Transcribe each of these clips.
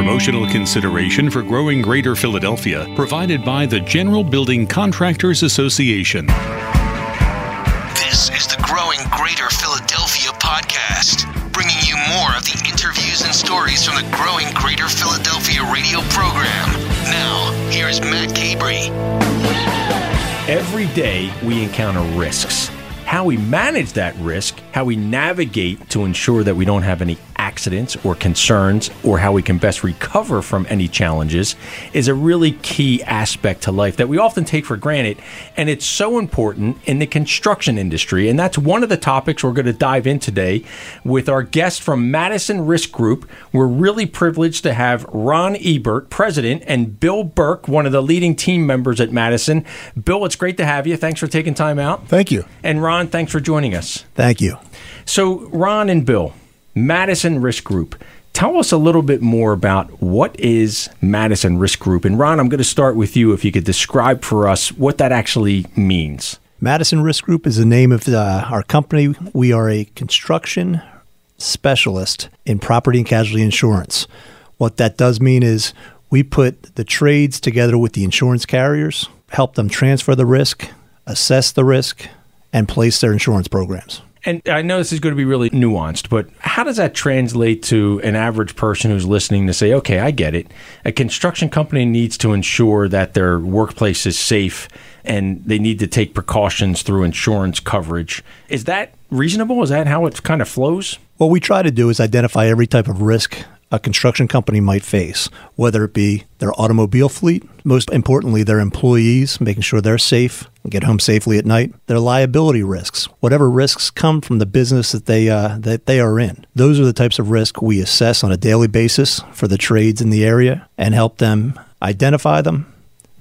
Promotional consideration for growing Greater Philadelphia provided by the General Building Contractors Association. This is the Growing Greater Philadelphia podcast, bringing you more of the interviews and stories from the Growing Greater Philadelphia radio program. Now, here's Matt Cabrey. Every day we encounter risks. How we manage that risk, how we navigate to ensure that we don't have any accidents or concerns or how we can best recover from any challenges is a really key aspect to life that we often take for granted. And it's so important in the construction industry. And that's one of the topics we're going to dive in today with our guest from Madison Risk Group. We're really privileged to have Ron Ebert, president, and Bill Burke, one of the leading team members at Madison. Bill, it's great to have you. Thanks for taking time out. Thank you. And Ron, thanks for joining us. Thank you. So, Ron and Bill, Madison Risk Group. Tell us a little bit more about what is Madison Risk Group. And Ron, I'm going to start with you if you could describe for us what that actually means. Madison Risk Group is the name of uh, our company. We are a construction specialist in property and casualty insurance. What that does mean is we put the trades together with the insurance carriers, help them transfer the risk, assess the risk, and place their insurance programs. And I know this is going to be really nuanced, but how does that translate to an average person who's listening to say, okay, I get it. A construction company needs to ensure that their workplace is safe and they need to take precautions through insurance coverage. Is that reasonable? Is that how it kind of flows? What we try to do is identify every type of risk a construction company might face, whether it be their automobile fleet, most importantly, their employees, making sure they're safe and get home safely at night, their liability risks, whatever risks come from the business that they, uh, that they are in. Those are the types of risk we assess on a daily basis for the trades in the area and help them identify them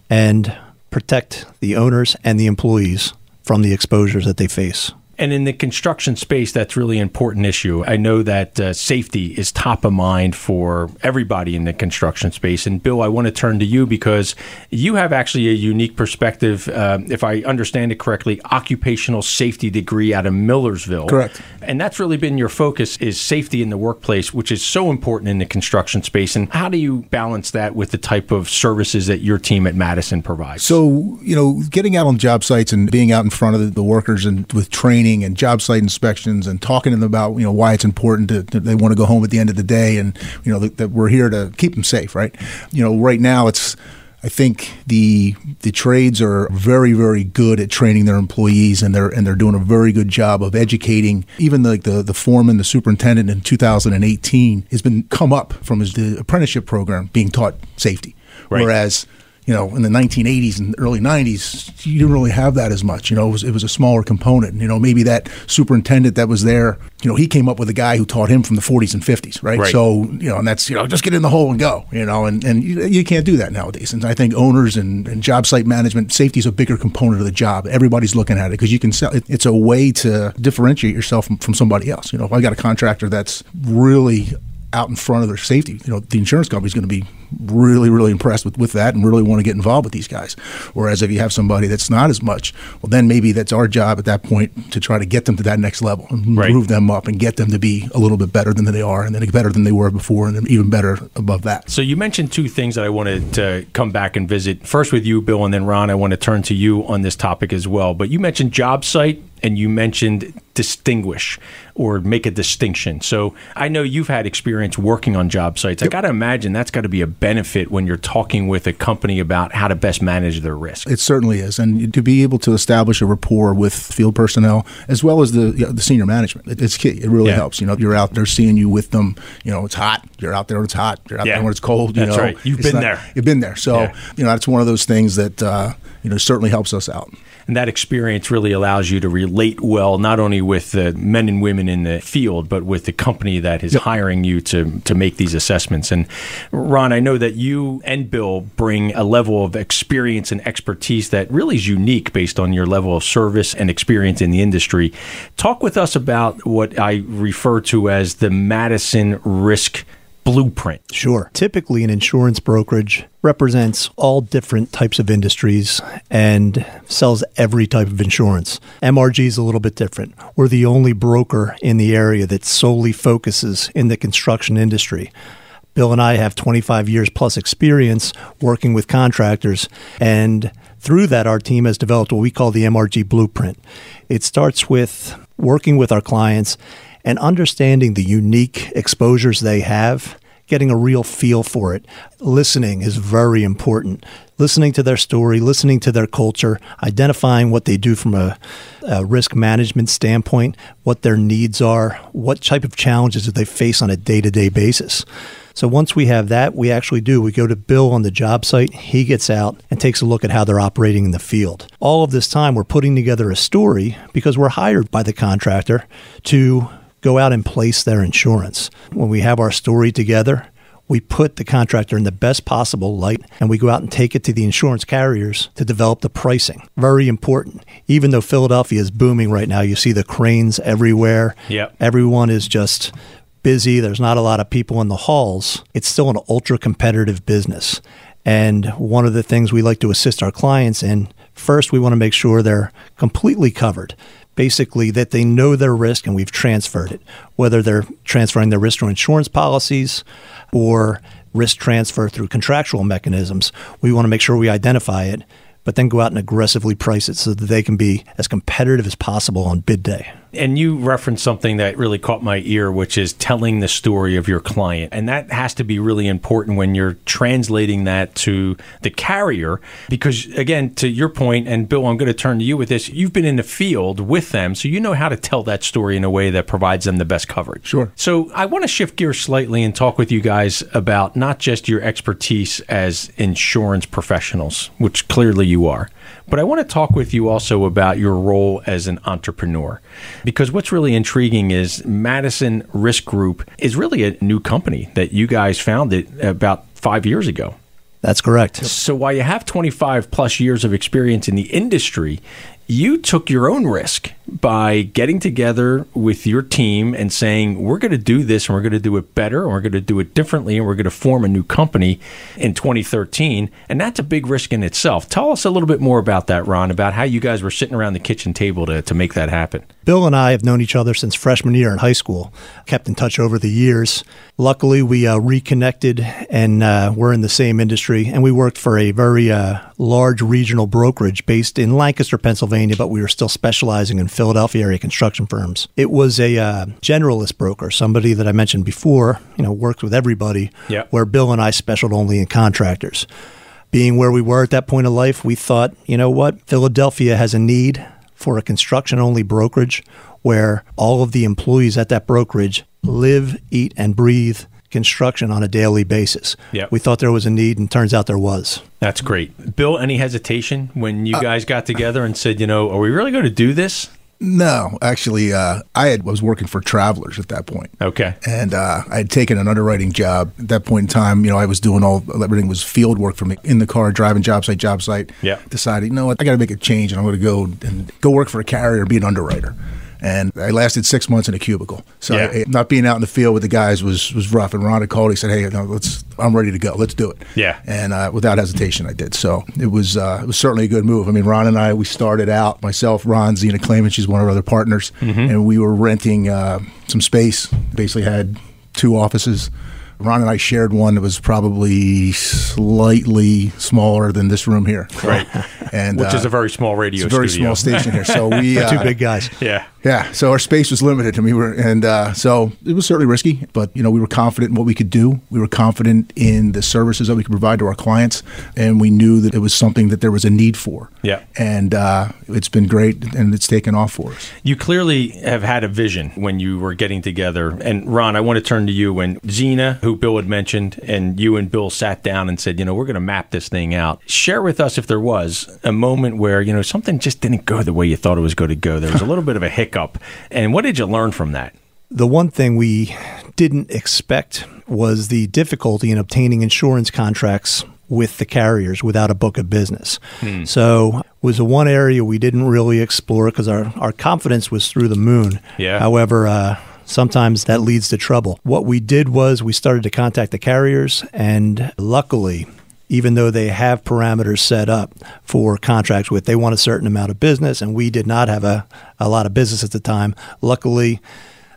and protect the owners and the employees from the exposures that they face. And in the construction space, that's really an important issue. I know that uh, safety is top of mind for everybody in the construction space. And Bill, I want to turn to you because you have actually a unique perspective, uh, if I understand it correctly, occupational safety degree out of Millersville. Correct. And that's really been your focus is safety in the workplace, which is so important in the construction space. And how do you balance that with the type of services that your team at Madison provides? So, you know, getting out on job sites and being out in front of the, the workers and with training and job site inspections and talking to them about you know why it's important to, to they want to go home at the end of the day and you know that, that we're here to keep them safe right? You know right now it's I think the the trades are very very good at training their employees and they're and they're doing a very good job of educating. Even the the, the foreman the superintendent in 2018 has been come up from his the apprenticeship program being taught safety. Right. whereas you know, in the 1980s and early 90s, you didn't really have that as much. You know, it was, it was a smaller component. You know, maybe that superintendent that was there, you know, he came up with a guy who taught him from the 40s and 50s, right? right. So, you know, and that's, you know, just get in the hole and go, you know, and, and you, you can't do that nowadays. And I think owners and, and job site management, safety is a bigger component of the job. Everybody's looking at it because you can sell it. It's a way to differentiate yourself from, from somebody else. You know, if I got a contractor that's really out in front of their safety. You know, the insurance company's going to be really, really impressed with, with that and really want to get involved with these guys. Whereas if you have somebody that's not as much, well, then maybe that's our job at that point to try to get them to that next level and right. move them up and get them to be a little bit better than they are and then better than they were before and even better above that. So you mentioned two things that I wanted to come back and visit. First with you, Bill, and then Ron, I want to turn to you on this topic as well. But you mentioned job site and you mentioned distinguish or make a distinction. So I know you've had experience working on job sites. Yep. I got to imagine that's got to be a benefit when you're talking with a company about how to best manage their risk. It certainly is, and to be able to establish a rapport with field personnel as well as the you know, the senior management, it's key. It really yeah. helps. You know, you're out there seeing you with them. You know, it's hot. You're out there when it's hot. You're out yeah. there when it's cold. You that's know, right. You've been not, there. You've been there. So yeah. you know, that's one of those things that uh, you know certainly helps us out. And that experience really allows you to relate well, not only with the men and women in the field, but with the company that is yep. hiring you to, to make these assessments. And Ron, I know that you and Bill bring a level of experience and expertise that really is unique based on your level of service and experience in the industry. Talk with us about what I refer to as the Madison Risk blueprint? Sure. Typically, an insurance brokerage represents all different types of industries and sells every type of insurance. MRG is a little bit different. We're the only broker in the area that solely focuses in the construction industry. Bill and I have 25 years plus experience working with contractors. And through that, our team has developed what we call the MRG blueprint. It starts with working with our clients and understanding the unique exposures they have, getting a real feel for it. Listening is very important. Listening to their story, listening to their culture, identifying what they do from a, a risk management standpoint, what their needs are, what type of challenges do they face on a day to day basis. So once we have that, we actually do. We go to Bill on the job site. He gets out and takes a look at how they're operating in the field. All of this time, we're putting together a story because we're hired by the contractor to go out and place their insurance. When we have our story together, we put the contractor in the best possible light and we go out and take it to the insurance carriers to develop the pricing. Very important. Even though Philadelphia is booming right now, you see the cranes everywhere. Yep. Everyone is just busy. There's not a lot of people in the halls. It's still an ultra competitive business. And one of the things we like to assist our clients in first, we want to make sure they're completely covered basically that they know their risk and we've transferred it, whether they're transferring their risk through insurance policies or risk transfer through contractual mechanisms. We want to make sure we identify it, but then go out and aggressively price it so that they can be as competitive as possible on bid day. And you referenced something that really caught my ear, which is telling the story of your client. And that has to be really important when you're translating that to the carrier. Because, again, to your point, and Bill, I'm going to turn to you with this, you've been in the field with them, so you know how to tell that story in a way that provides them the best coverage. Sure. So I want to shift gears slightly and talk with you guys about not just your expertise as insurance professionals, which clearly you are, but I want to talk with you also about your role as an entrepreneur. Because what's really intriguing is Madison Risk Group is really a new company that you guys founded about five years ago. That's correct. So while you have 25 plus years of experience in the industry, you took your own risk by getting together with your team and saying, we're going to do this and we're going to do it better and we're going to do it differently and we're going to form a new company in 2013. And that's a big risk in itself. Tell us a little bit more about that, Ron, about how you guys were sitting around the kitchen table to, to make that happen. Bill and I have known each other since freshman year in high school, kept in touch over the years. Luckily, we uh, reconnected and uh, we're in the same industry. And we worked for a very uh, large regional brokerage based in Lancaster, Pennsylvania, but we were still specializing in Philadelphia area construction firms. It was a uh, generalist broker, somebody that I mentioned before, you know, worked with everybody, Yeah. where Bill and I specialed only in contractors. Being where we were at that point of life, we thought, you know what, Philadelphia has a need for a construction only brokerage where all of the employees at that brokerage live, eat, and breathe construction on a daily basis. Yep. We thought there was a need, and turns out there was. That's great. Bill, any hesitation when you uh, guys got together and said, you know, are we really going to do this? No, actually, uh, I had, was working for Travelers at that point. Okay. and uh, I had taken an underwriting job at that point in time. You know, I was doing all everything was field work for me in the car, driving job site, job site. Yeah. Decided, you know what, I got to make a change, and I'm going to go and go work for a carrier, be an underwriter. And I lasted six months in a cubicle. So Yeah. I- not being out in the field with the guys was was rough. And Ron had called. He said, "Hey, no, let's. I'm ready to go. Let's do it." Yeah. And uh, without hesitation, I did. So it was uh, it was certainly a good move. I mean, Ron and I we started out myself, Ron, Zena Clayman, she's one of our other partners, and we were renting uh, some space. Basically, had two offices. Ron and I shared one that was probably slightly smaller than this room here. Right. And Which uh, is a very small radio it's a very studio. small station here. So we uh, Two big guys. Yeah. Yeah, so our space was limited, and we were, and uh, so it was certainly risky. But you know, we were confident in what we could do. We were confident in the services that we could provide to our clients, and we knew that it was something that there was a need for. Yeah. and uh, it's been great, and it's taken off for us. You clearly have had a vision when you were getting together. And Ron, I want to turn to you when Zena, who Bill had mentioned, and you and Bill sat down and said, you know, we're going to map this thing out. Share with us if there was a moment where, you know, something just didn't go the way you thought it was going to go. There was a little bit of a hiccup. And what did you learn from that? The one thing we didn't expect was the difficulty in obtaining insurance contracts with the carriers without a book of business. So it was the one area we didn't really explore because our, our confidence was through the moon. Yeah. However, uh, sometimes that leads to trouble. What we did was we started to contact the carriers, and luckily, even though they have parameters set up for contracts with, they want a certain amount of business, and we did not have a, a lot of business at the time. Luckily,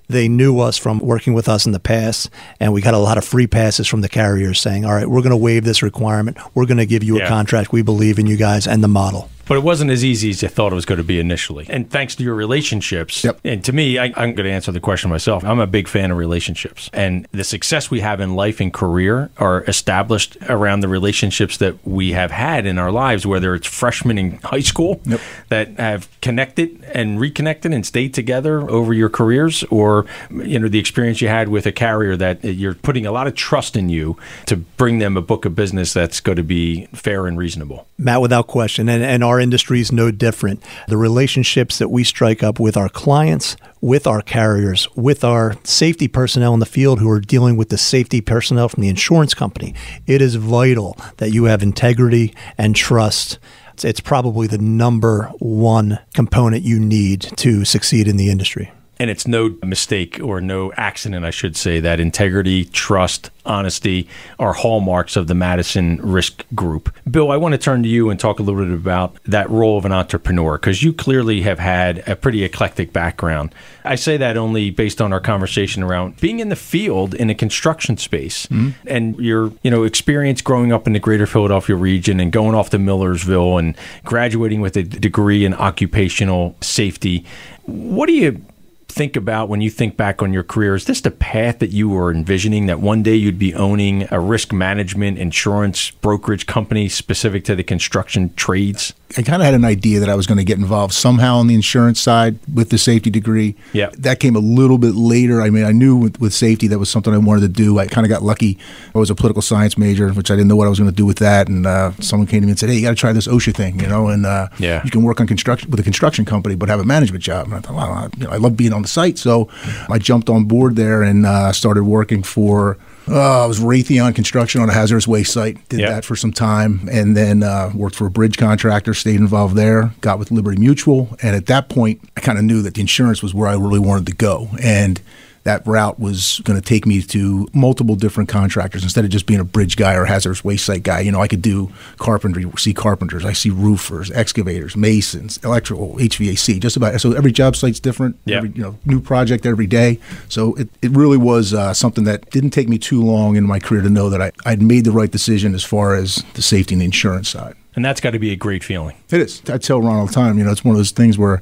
They knew us from working with us in the past, and we got a lot of free passes from the carriers saying, all right, we're going to waive this requirement. We're going to give you Yeah. a contract. We believe in you guys and the model. But it wasn't as easy as you thought it was going to be initially. And thanks to your relationships, Yep. and to me, I, I'm going to answer the question myself. I'm a big fan of relationships. And the success we have in life and career are established around the relationships that we have had in our lives, whether it's freshmen in high school Yep. that have connected and reconnected and stayed together over your careers, or you know the experience you had with a carrier that you're putting a lot of trust in you to bring them a book of business that's going to be fair and reasonable. Matt, without question, and, and our industry is no different. The relationships that we strike up with our clients, with our carriers, with our safety personnel in the field who are dealing with the safety personnel from the insurance company, it is vital that you have integrity and trust. It's probably the number one component you need to succeed in the industry. And it's no mistake or no accident, I should say, that integrity, trust, honesty are hallmarks of the Madison Risk Group. Bill, I want to turn to you and talk a little bit about that role of an entrepreneur because you clearly have had a pretty eclectic background. I say that only based on our conversation around being in the field in a construction space mm-hmm. and your, you know, experience growing up in the greater Philadelphia region and going off to Millersville and graduating with a degree in occupational safety. What do you think about when you think back on your career? Is this the path that you were envisioning that one day you'd be owning a risk management insurance brokerage company specific to the construction trades? I kind of had an idea that I was going to get involved somehow on the insurance side with the safety degree. Yeah. That came a little bit later. I mean, I knew with, with safety that was something I wanted to do. I kind of got lucky. I was a political science major, which I didn't know what I was going to do with that. And uh, someone came to me and said, "Hey, you got to try this OSHA thing, you know, and uh, Yeah. you can work on construction with a construction company, but have a management job." And I thought, well, I, you know, I love being on the site, so I jumped on board there and uh, started working for. Uh, I was Raytheon Construction on a hazardous waste site. Did Yeah. that for some time, and then uh, worked for a bridge contractor. Stayed involved there. Got with Liberty Mutual, and at that point, I kind of knew that the insurance was where I really wanted to go, and that route was going to take me to multiple different contractors instead of just being a bridge guy or hazardous waste site guy. You know, I could do carpentry, see carpenters, I see roofers, excavators, masons, electrical, HVAC, just about. So every job site's different. Yeah. Every, you know, new project every day. So it, it really was uh, something that didn't take me too long in my career to know that I, I'd made the right decision as far as the safety and the insurance side. And that's got to be a great feeling. It is. I tell Ron all the time, you know, it's one of those things where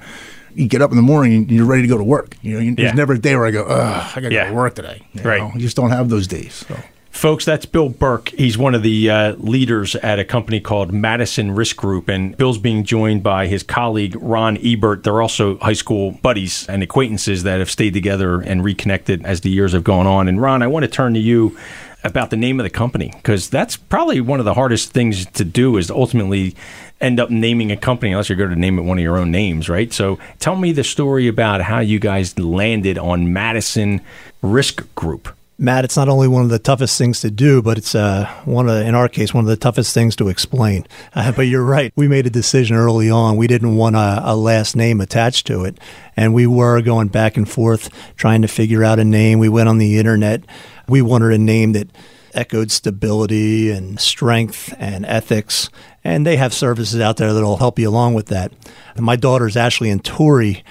you get up in the morning and you're ready to go to work. You know, you, Yeah. there's never a day where I go, ugh, I got to Yeah. go to work today. You Right. know? You just don't have those days. So. Folks, that's Bill Burke. He's one of the uh, leaders at a company called Madison Risk Group, and Bill's being joined by his colleague Ron Ebert. They're also high school buddies and acquaintances that have stayed together and reconnected as the years have gone on. And Ron, I want to turn to you about the name of the company because that's probably one of the hardest things to do is to ultimately end up naming a company unless you're going to name it one of your own names, right? So tell me the story about how you guys landed on Madison Risk Group. Matt, it's not only one of the toughest things to do, but it's uh, one of, in our case, one of the toughest things to explain. Uh, but you're right. We made a decision early on. We didn't want a, a last name attached to it, and we were going back and forth trying to figure out a name. We went on the internet. We wanted a name that echoed stability and strength and ethics. And they have services out there that'll help you along with that. My daughters, Ashley and Tori,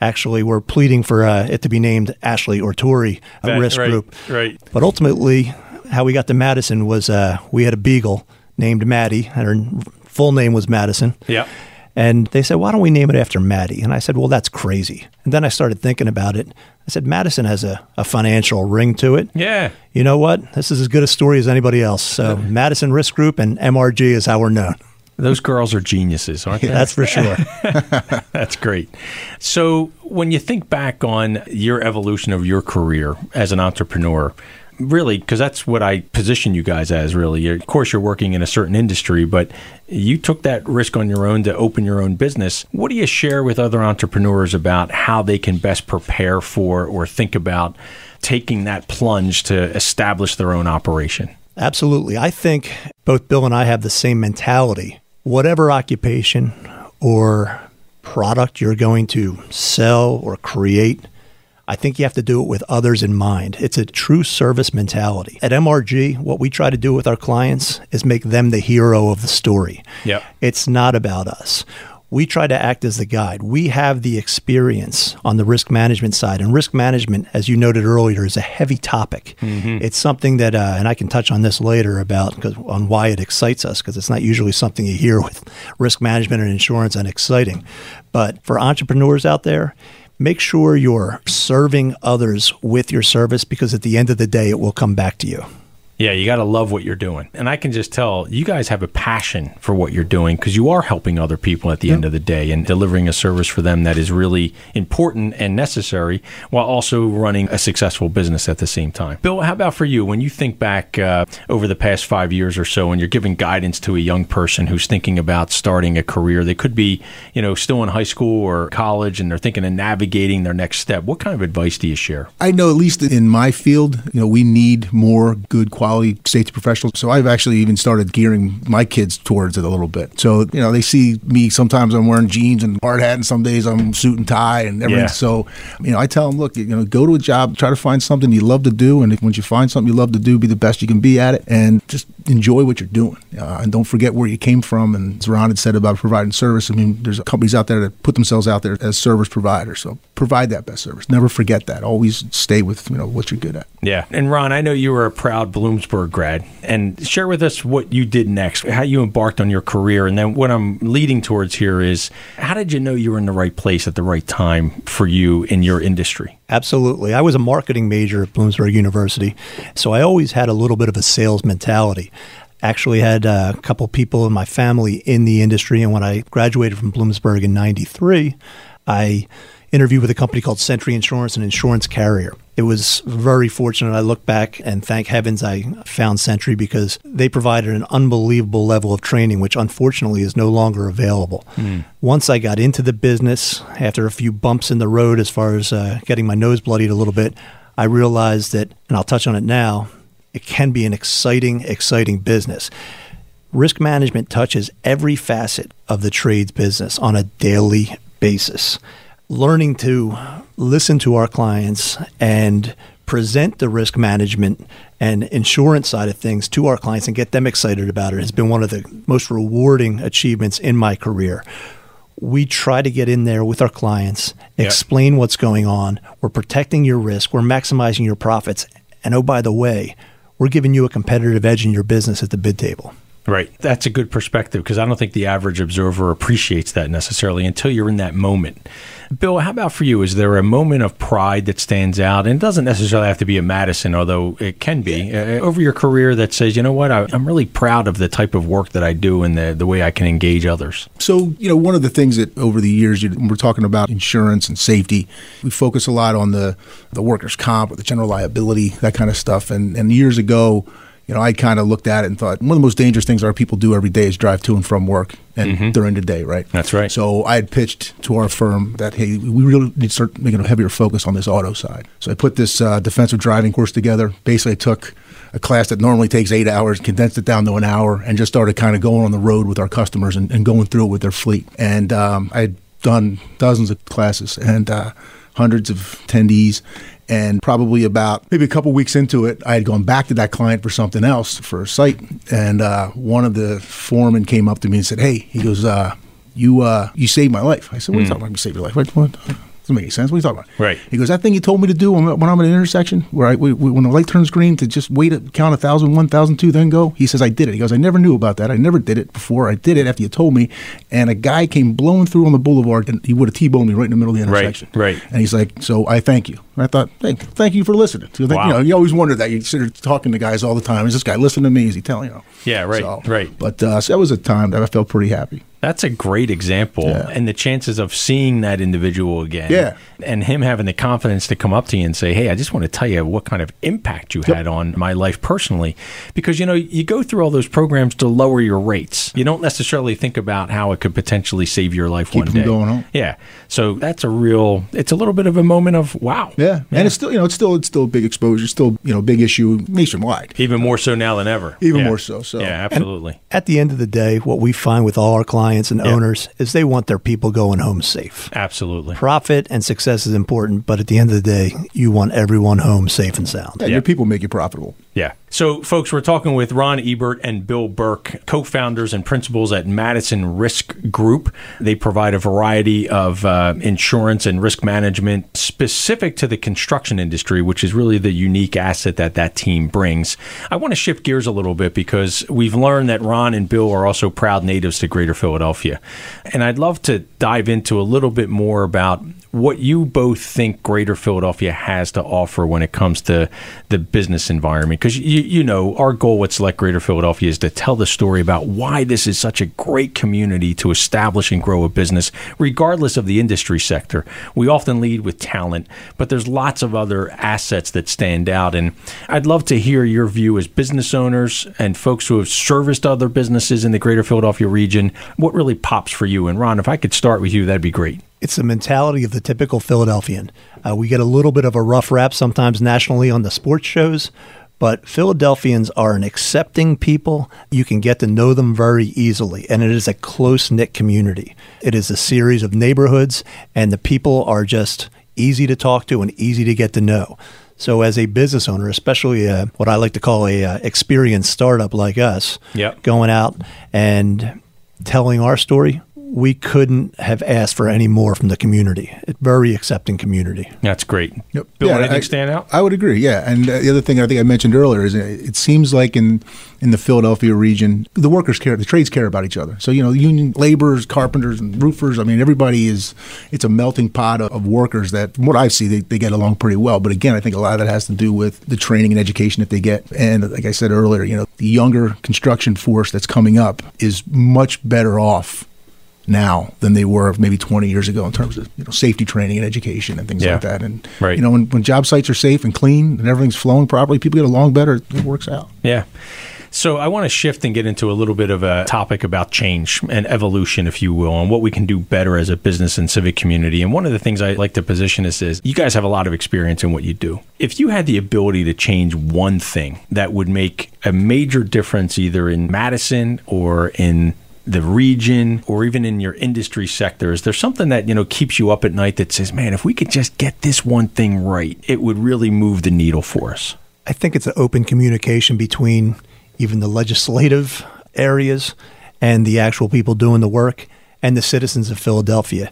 actually were pleading for uh, it to be named Ashley or Tori a That- Risk right, Group. right. But ultimately, how we got to Madison was uh, we had a beagle named Maddie, and her full name was Madison. Yeah. And they said, why don't we name it after Maddie? And I said, well, that's crazy. And then I started thinking about it. I said, Madison has a, a financial ring to it. Yeah. You know what? This is as good a story as anybody else. So Madison Risk Group and MRG is how we're known. Those girls are geniuses, aren't they? That's for sure. That's great. So, when you think back on your evolution of your career as an entrepreneur, really, because that's what I position you guys as, really. You're- Of course, you're working in a certain industry, but you took that risk on your own to open your own business. What do you share with other entrepreneurs about how they can best prepare for or think about taking that plunge to establish their own operation? Absolutely. I think both Bill and I have the same mentality. Whatever occupation or product you're going to sell or create, I think you have to do it with others in mind. It's a true service mentality. At MRG, what we try to do with our clients is make them the hero of the story. Yep. It's not about us. we try to act as the guide. We have the experience on the risk management side. And risk management, as you noted earlier, is a heavy topic. Mm-hmm. It's something that, uh, and I can touch on this later about on why it excites us, because it's not usually something you hear with risk management and insurance and exciting. But for entrepreneurs out there, make sure you're serving others with your service because at the end of the day, it will come back to you. Yeah, you got to love what you're doing. And I can just tell you guys have a passion for what you're doing because you are helping other people at the yep. end of the day and delivering a service for them that is really important and necessary while also running a successful business at the same time. Bill, how about for you? When you think back uh, over the past five years or so and you're giving guidance to a young person who's thinking about starting a career, they could be, you know, still in high school or college and they're thinking of navigating their next step. What kind of advice do you share? I know, at least in my field, you know, we need more good quality quality safety professionals. So I've actually even started gearing my kids towards it a little bit. So, you know, they see me sometimes I'm wearing jeans and hard hat and some days I'm suit and tie and everything. Yeah. So, you know, I tell them, look, you know, go to a job, try to find something you love to do. And once you find something you love to do, be the best you can be at it and just enjoy what you're doing. Uh, and don't forget where you came from. And as Ron had said about providing service, I mean, there's companies out there that put themselves out there as service providers. So provide that best service. Never forget that. Always stay with, you know, what you're good at. Yeah. And Ron, I know you were a proud Bloomsburg grad. And share with us what you did next, how you embarked on your career. And then what I'm leading towards here is how did you know you were in the right place at the right time for you in your industry? Absolutely. I was a marketing major at Bloomsburg University. So I always had a little bit of a sales mentality actually had a couple people in my family in the industry and when i graduated from bloomsburg in 93 i interviewed with a company called Sentry Insurance, an insurance carrier. It was very fortunate. I look back and thank heavens I found Sentry because they provided an unbelievable level of training, which unfortunately is no longer available. Mm. Once I got into the business, after a few bumps in the road as far as uh, getting my nose bloodied a little bit, I realized that, and I'll touch on it now, it can be an exciting, exciting business. Risk management touches every facet of the trades business on a daily basis learning to listen to our clients and present the risk management and insurance side of things to our clients and get them excited about it has been one of the most rewarding achievements in my career. We try to get in there with our clients, explain what's going on. We're protecting your risk, we're maximizing your profits. And oh, by the way, we're giving you a competitive edge in your business at the bid table. Right. That's a good perspective because I don't think the average observer appreciates that necessarily until you're in that moment. Bill, how about for you? Is there a moment of pride that stands out? And it doesn't necessarily have to be a Madison, although it can be, uh, over your career that says, you know what, I, am really proud of the type of work that I do and the, the way I can engage others? So, you know, one of the things that over the years, we're talking about insurance and safety, we focus a lot on the, the workers' comp or the general liability, that kind of stuff. And, and years ago, you know, I kind of looked at it and thought one of the most dangerous things our people do every day is drive to and from work and mm-hmm. during the day, right? That's right. So I had pitched to our firm that hey, we really need to start making a heavier focus on this auto side. So I put this uh, defensive driving course together. Basically, I took a class that normally takes eight hours, condensed it down to an hour, and just started kind of going on the road with our customers and, and going through it with their fleet. And um, I had done dozens of classes and uh, hundreds of attendees and probably about maybe a couple weeks into it, I had gone back to that client for something else for a site. And uh, one of the foremen came up to me and said, "Hey," he goes, uh, "You uh, you saved my life." I said, "What are you hmm. talking about? You saved your life? What, what? Doesn't make any sense. What are you talking about? Right. He goes, that thing you told me to do when, when I'm at an intersection, where I, when the light turns green, to just wait, at, count a thousand, one thousand, two, then go. He says, I did it. He goes, I never knew about that. I never did it before. I did it after you told me. And a guy came blowing through on the boulevard, and he would have T-boned me right in the middle of the intersection. Right. Right. And he's like, so I thank you. And I thought, thank, thank you for listening. So, wow. You know, you always wonder that. You sit talking to guys all the time. Is this guy listening to me? Is he telling you? Yeah. Right. So, right. But uh, so that was a time that I felt pretty happy. That's a great example. Yeah. And the chances of seeing that individual again. Yeah. And him having the confidence to come up to you and say, Hey, I just want to tell you what kind of impact you yep. had on my life personally. Because, you know, you go through all those programs to lower your rates. You don't necessarily think about how it could potentially save your life Keep one day. going on. Yeah. So that's a real, it's a little bit of a moment of wow. Yeah. yeah. And it's still, you know, it's still, it's still a big exposure, still, you know, big issue nationwide. Even more so now than ever. Even yeah. more so. So, yeah, absolutely. And at the end of the day, what we find with all our clients and owners is they want their people going home safe. Absolutely. Profit and success is important, but at the end of the day, you want everyone home safe and sound. Yeah, Your people make you profitable. Yeah. So, folks, we're talking with Ron Ebert and Bill Burke, co founders and principals at Madison Risk Group. They provide a variety of uh, insurance and risk management specific to the construction industry, which is really the unique asset that that team brings. I want to shift gears a little bit because we've learned that Ron and Bill are also proud natives to Greater Philadelphia. And I'd love to dive into a little bit more about what you both think Greater Philadelphia has to offer when it comes to the business environment. Because you, you know, our goal with Select Greater Philadelphia is to tell the story about why this is such a great community to establish and grow a business, regardless of the industry sector. We often lead with talent, but there's lots of other assets that stand out. And I'd love to hear your view as business owners and folks who have serviced other businesses in the Greater Philadelphia region. What really pops for you? And Ron, if I could start with you, that'd be great. It's the mentality of the typical Philadelphian. Uh, we get a little bit of a rough rap sometimes nationally on the sports shows, but Philadelphians are an accepting people. You can get to know them very easily, and it is a close knit community. It is a series of neighborhoods, and the people are just easy to talk to and easy to get to know. So, as a business owner, especially uh, what I like to call a uh, experienced startup like us, Yep. going out and telling our story, we couldn't have asked for any more from the community. A very accepting community. That's great. Yep. Bill, Yeah, anything I- stand out? I would agree. Yeah, and uh, the other thing I think I mentioned earlier is uh, it seems like in in the Philadelphia region, the workers care, the trades care about each other. So you know, union laborers, carpenters, and roofers. I mean, everybody is. It's a melting pot of, of workers that, from what I see, they, they get along pretty well. But again, I think a lot of that has to do with the training and education that they get. And like I said earlier, you know, the younger construction force that's coming up is much better off now than they were maybe 20 years ago in terms of you know safety training and education and things Yeah. like that. And Right. you know when, when job sites are safe and clean and everything's flowing properly, people get along better. It works out. Yeah. So I want to shift and get into a little bit of a topic about change and evolution, if you will, and what we can do better as a business and civic community. And one of the things I like to position this is you guys have a lot of experience in what you do. If you had the ability to change one thing that would make a major difference either in Madison or in the region or even in your industry sector is there something that you know keeps you up at night that says man if we could just get this one thing right it would really move the needle for us I think it's an open communication between even the legislative areas and the actual people doing the work and the citizens of Philadelphia.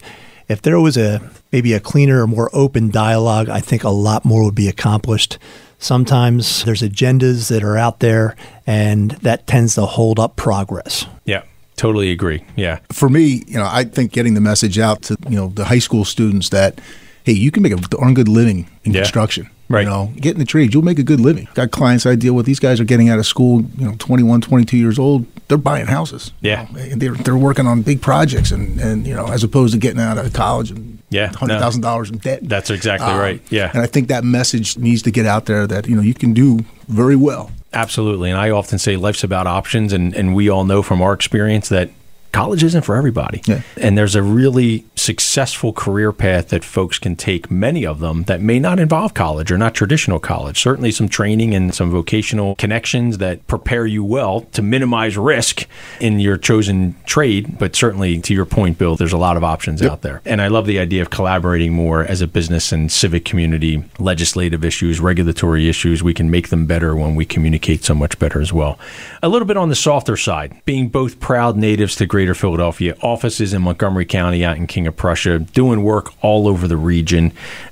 If there was a maybe a cleaner or more open dialogue, I think a lot more would be accomplished. Sometimes there's agendas that are out there and that tends to hold up progress. yeah totally agree yeah For me, you know, I think getting the message out to you know the high school students that hey, you can make a darn good living in Yeah. construction. Right. You know, get in the trades, you'll make a good living. Got clients I deal with. These guys are getting out of school, you know, 21, 22 years old. They're buying houses. Yeah. You know, and they're they're working on big projects and and you know, as opposed to getting out of college and Yeah, hundred thousand dollars in debt. That's exactly Um, right. Yeah. And I think that message needs to get out there that, you know, you can do very well. Absolutely. And I often say life's about options. And, and we all know from our experience that college isn't for everybody. Yeah. And there's a really successful career path that folks can take, many of them that may not involve college or not traditional college. Certainly some training and some vocational connections that prepare you well to minimize risk in your chosen trade. But certainly, to your point, Bill, there's a lot of options out there. And I love the idea of collaborating more as a business and civic community, legislative issues, regulatory issues. We can make them better when we communicate so much better as well. A little bit on the softer side, being both proud natives to Greater Philadelphia, offices in Montgomery County, out in King of Prussia, doing work all over the region.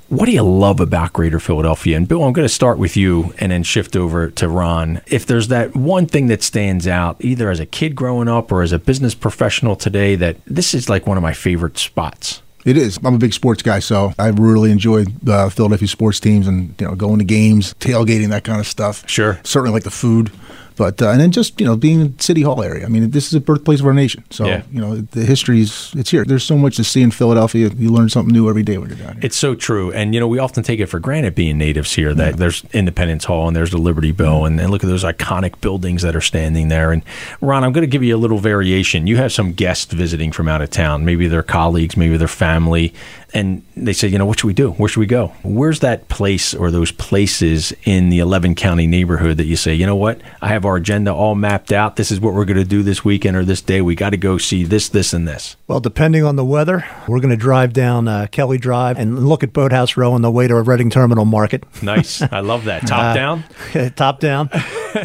What do you love about Greater Philadelphia? And Bill, I'm going to start with you and then shift over to Ron. If there's that one thing that stands out, either as a kid growing up or as a business professional today, that this is like one of my favorite spots. It is. I'm a big sports guy, so I really enjoy uh, Philadelphia sports teams and you know going to games, tailgating, that kind of stuff. Sure. Certainly like the food, but uh, and then just you know being in City Hall area. I mean, this is the birthplace of our nation, so Yeah. you know the history's it's here. There's so much to see in Philadelphia. You learn something new every day when you're down here. It's so true. And, you know, we often take it for granted being natives here that there's Independence Hall and there's the Liberty Bell and, and look at those iconic buildings that are standing there. And Ron, I'm going to give you a little variation. You have some guests visiting from out of town, maybe their colleagues, maybe their family. And they say, you know, what should we do? Where should we go? Where's that place or those places in the 11 county neighborhood that you say, you know what? I have our agenda all mapped out. This is what we're going to do this weekend or this day. We got to go see this, this, and this. Well, depending on the weather, we're going to drive down uh, Kelly Drive and look at Boathouse Row on the way to a Reading Terminal Market. Nice. I love that. Top Uh, down. top down.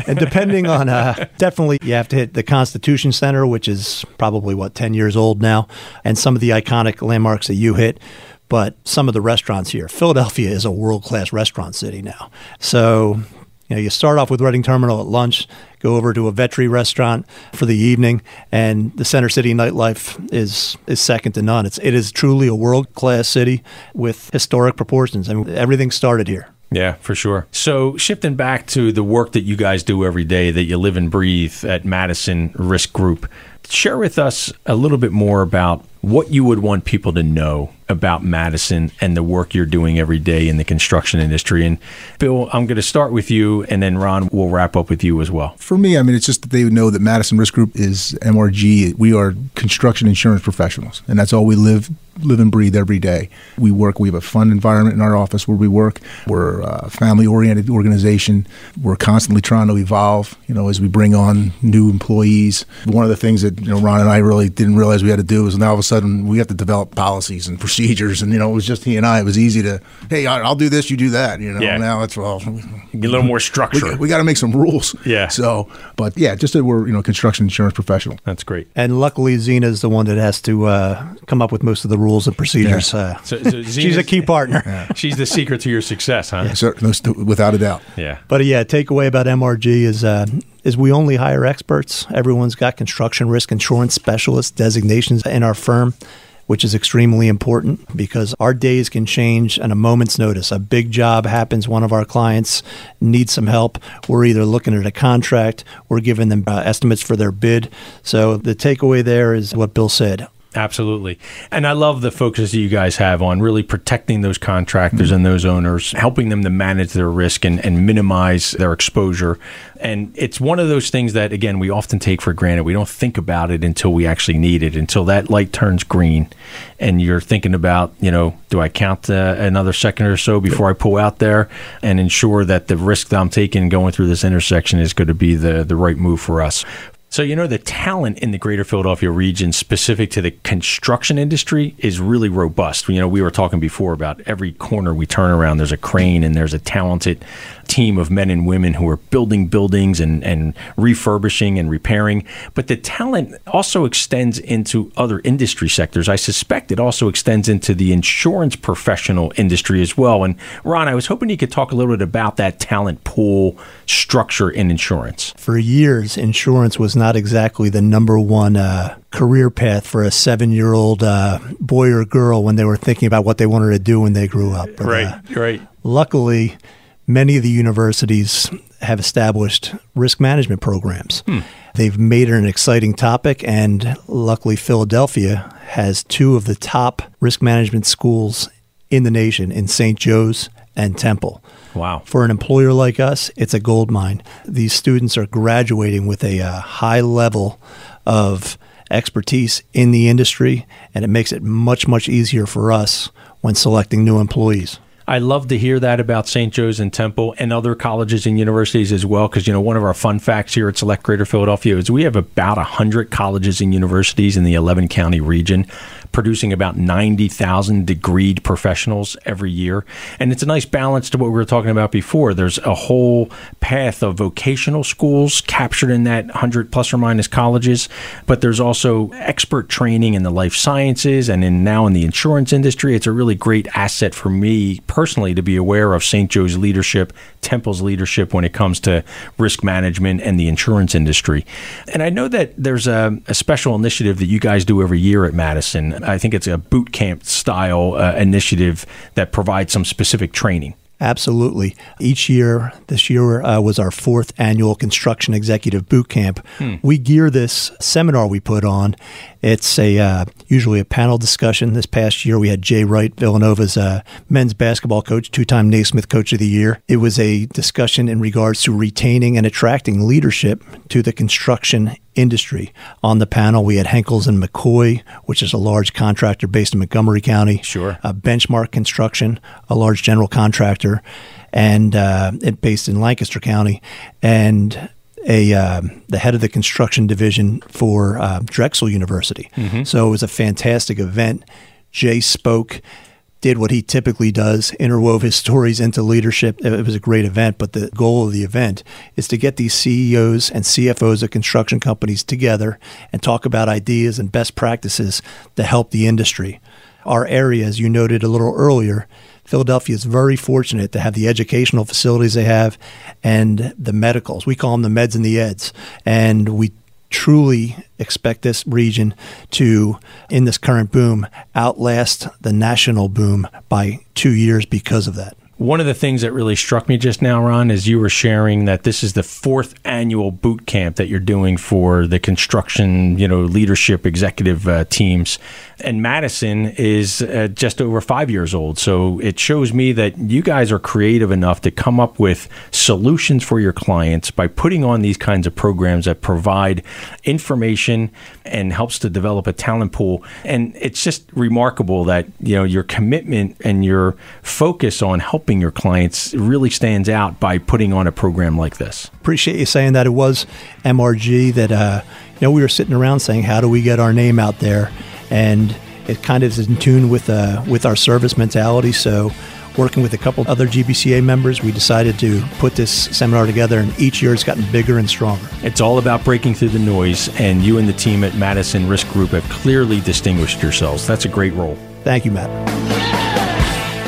And depending on, uh, definitely you have to hit the Constitution Center, which is probably what ten years old now, and some of the iconic landmarks that you hit. But some of the restaurants here, Philadelphia is a world class restaurant city now. So. You know, you start off with Reading Terminal at lunch, go over to a Vetri restaurant for the evening, and the Center City nightlife is is second to none. It's it is truly a world class city with historic proportions. I mean, everything started here. Yeah, for sure. So, shifting back to the work that you guys do every day that you live and breathe at Madison Risk Group, share with us a little bit more about what you would want people to know about Madison and the work you're doing every day in the construction industry. And Bill, I'm going to start with you, and then Ron will wrap up with you as well. For me, I mean, it's just that they know that Madison Risk Group is MRG. We are construction insurance professionals, and that's all we live live and breathe every day. We work. We have a fun environment in our office where we work. We're a family oriented organization. We're constantly trying to evolve. You know, as we bring on new employees. One of the things that you know Ron and I really didn't realize we had to do is now all of a sudden we have to develop policies and procedures. And you know, it was just he and I. It was easy to hey, I- I'll do this, you do that. You know, Yeah. now it's well. A little more structure. We, we got to make some rules. Yeah. So, but yeah, just that we're you know construction insurance professional. That's great. And luckily, Zena is the one that has to uh, come up with most of the rules and procedures. Uh, So, so she's a key partner. She's the secret to your success, huh? So, without a doubt. Yeah. But uh, yeah, takeaway about MRG is uh, is we only hire experts. Everyone's got construction risk insurance specialist designations in our firm, which is extremely important because our days can change at a moment's notice. A big job happens, one of our clients needs some help. We're either looking at a contract, we're giving them uh, estimates for their bid. So the takeaway there is what Bill said. Absolutely. And I love the focus that you guys have on really protecting those contractors and those owners, helping them to manage their risk and, and minimize their exposure. And it's one of those things that, again, we often take for granted. We don't think about it until we actually need it, until that light turns green. And you're thinking about, you know, do I count uh, another second or so before I pull out there and ensure that the risk that I'm taking going through this intersection is going to be the, the right move for us? So, you know, the talent in the greater Philadelphia region specific to the construction industry is really robust. You know, we were talking before about every corner we turn around, there's a crane and there's a talented team of men and women who are building buildings and, and refurbishing and repairing. But the talent also extends into other industry sectors. I suspect it also extends into the insurance professional industry as well. And Ron, I was hoping you could talk a little bit about that talent pool structure in insurance. For years, insurance was not exactly the number one uh, career path for a seven year old uh, boy or girl when they were thinking about what they wanted to do when they grew up. But, uh, right. luckily, many of the universities have established risk management programs. They've made it an exciting topic, and luckily, Philadelphia has two of the top risk management schools in the nation in St. Joe's and Temple. Wow. For an employer like us, it's a gold mine. These students are graduating with a uh, high level of expertise in the industry, and it makes it much, much easier for us when selecting new employees. I love to hear that about St. Joe's and Temple and other colleges and universities as well. Because, you know, one of our fun facts here at Select Greater Philadelphia is we have about 100 colleges and universities in the 11 county region, producing about 90,000 degreed professionals every year. And it's a nice balance to what we were talking about before. There's a whole path of vocational schools captured in that 100 plus or minus colleges, but there's also expert training in the life sciences and in now in the insurance industry. It's a really great asset for me personally to be aware of St. Joe's leadership, Temple's leadership when it comes to risk management and the insurance industry. And I know that there's a, a special initiative that you guys do every year at Madison. I think it's a boot camp style uh, initiative that provides some specific training. Absolutely. Each year, this year uh, was our fourth annual Construction Executive Boot Camp. We gear this seminar we put on. It's a uh, usually a panel discussion. This past year, we had Jay Wright, Villanova's uh, men's basketball coach, two-time Naismith Coach of the Year. It was a discussion in regards to retaining and attracting leadership to the construction industry. On the panel, we had Henkels and McCoy, which is a large contractor based in Montgomery County. Sure. Uh, Benchmark Construction, a large general contractor, and uh, it based in Lancaster County, and a uh, the head of the construction division for uh, Drexel University. So it was a fantastic event. Jay spoke, did what he typically does, interwove his stories into leadership. It was a great event, but the goal of the event is to get these CEOs and CFOs of construction companies together and talk about ideas and best practices to help the industry. Our area, as you noted a little earlier, Philadelphia is very fortunate to have the educational facilities they have and the medicals. We call them the meds and the eds. And we truly expect this region to, in this current boom, outlast the national boom by two years because of that. One of the things that really struck me just now, Ron, is you were sharing that this is the fourth annual boot camp that you're doing for the construction, you know, leadership executive uh, teams. And Madison is uh, just over five years old. So it shows me that you guys are creative enough to come up with solutions for your clients by putting on these kinds of programs that provide information and helps to develop a talent pool. And it's just remarkable that, you know, your commitment and your focus on helping your clients really stands out by putting on a program like this. Appreciate you saying that. It was MRG that, uh, you know, we were sitting around saying, how do we get our name out there? And it kind of is in tune with, uh, with our service mentality. So, working with a couple other GBCA members, we decided to put this seminar together, and each year it's gotten bigger and stronger. It's all about breaking through the noise, and you and the team at Madison Risk Group have clearly distinguished yourselves. That's a great role. Thank you, Matt.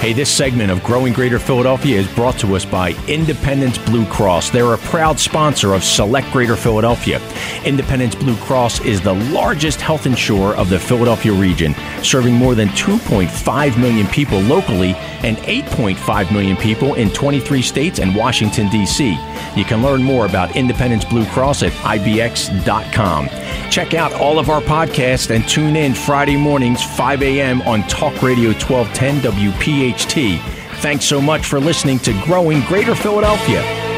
Hey, this segment of Growing Greater Philadelphia is brought to us by Independence Blue Cross. They're a proud sponsor of Select Greater Philadelphia. Independence Blue Cross is the largest health insurer of the Philadelphia region, serving more than 2.5 million people locally and 8.5 million people in 23 states and Washington, D.C. You can learn more about Independence Blue Cross at ibx.com. Check out all of our podcasts and tune in Friday mornings, 5 a.m. on Talk Radio 1210 WPHT. Thanks so much for listening to Growing Greater Philadelphia.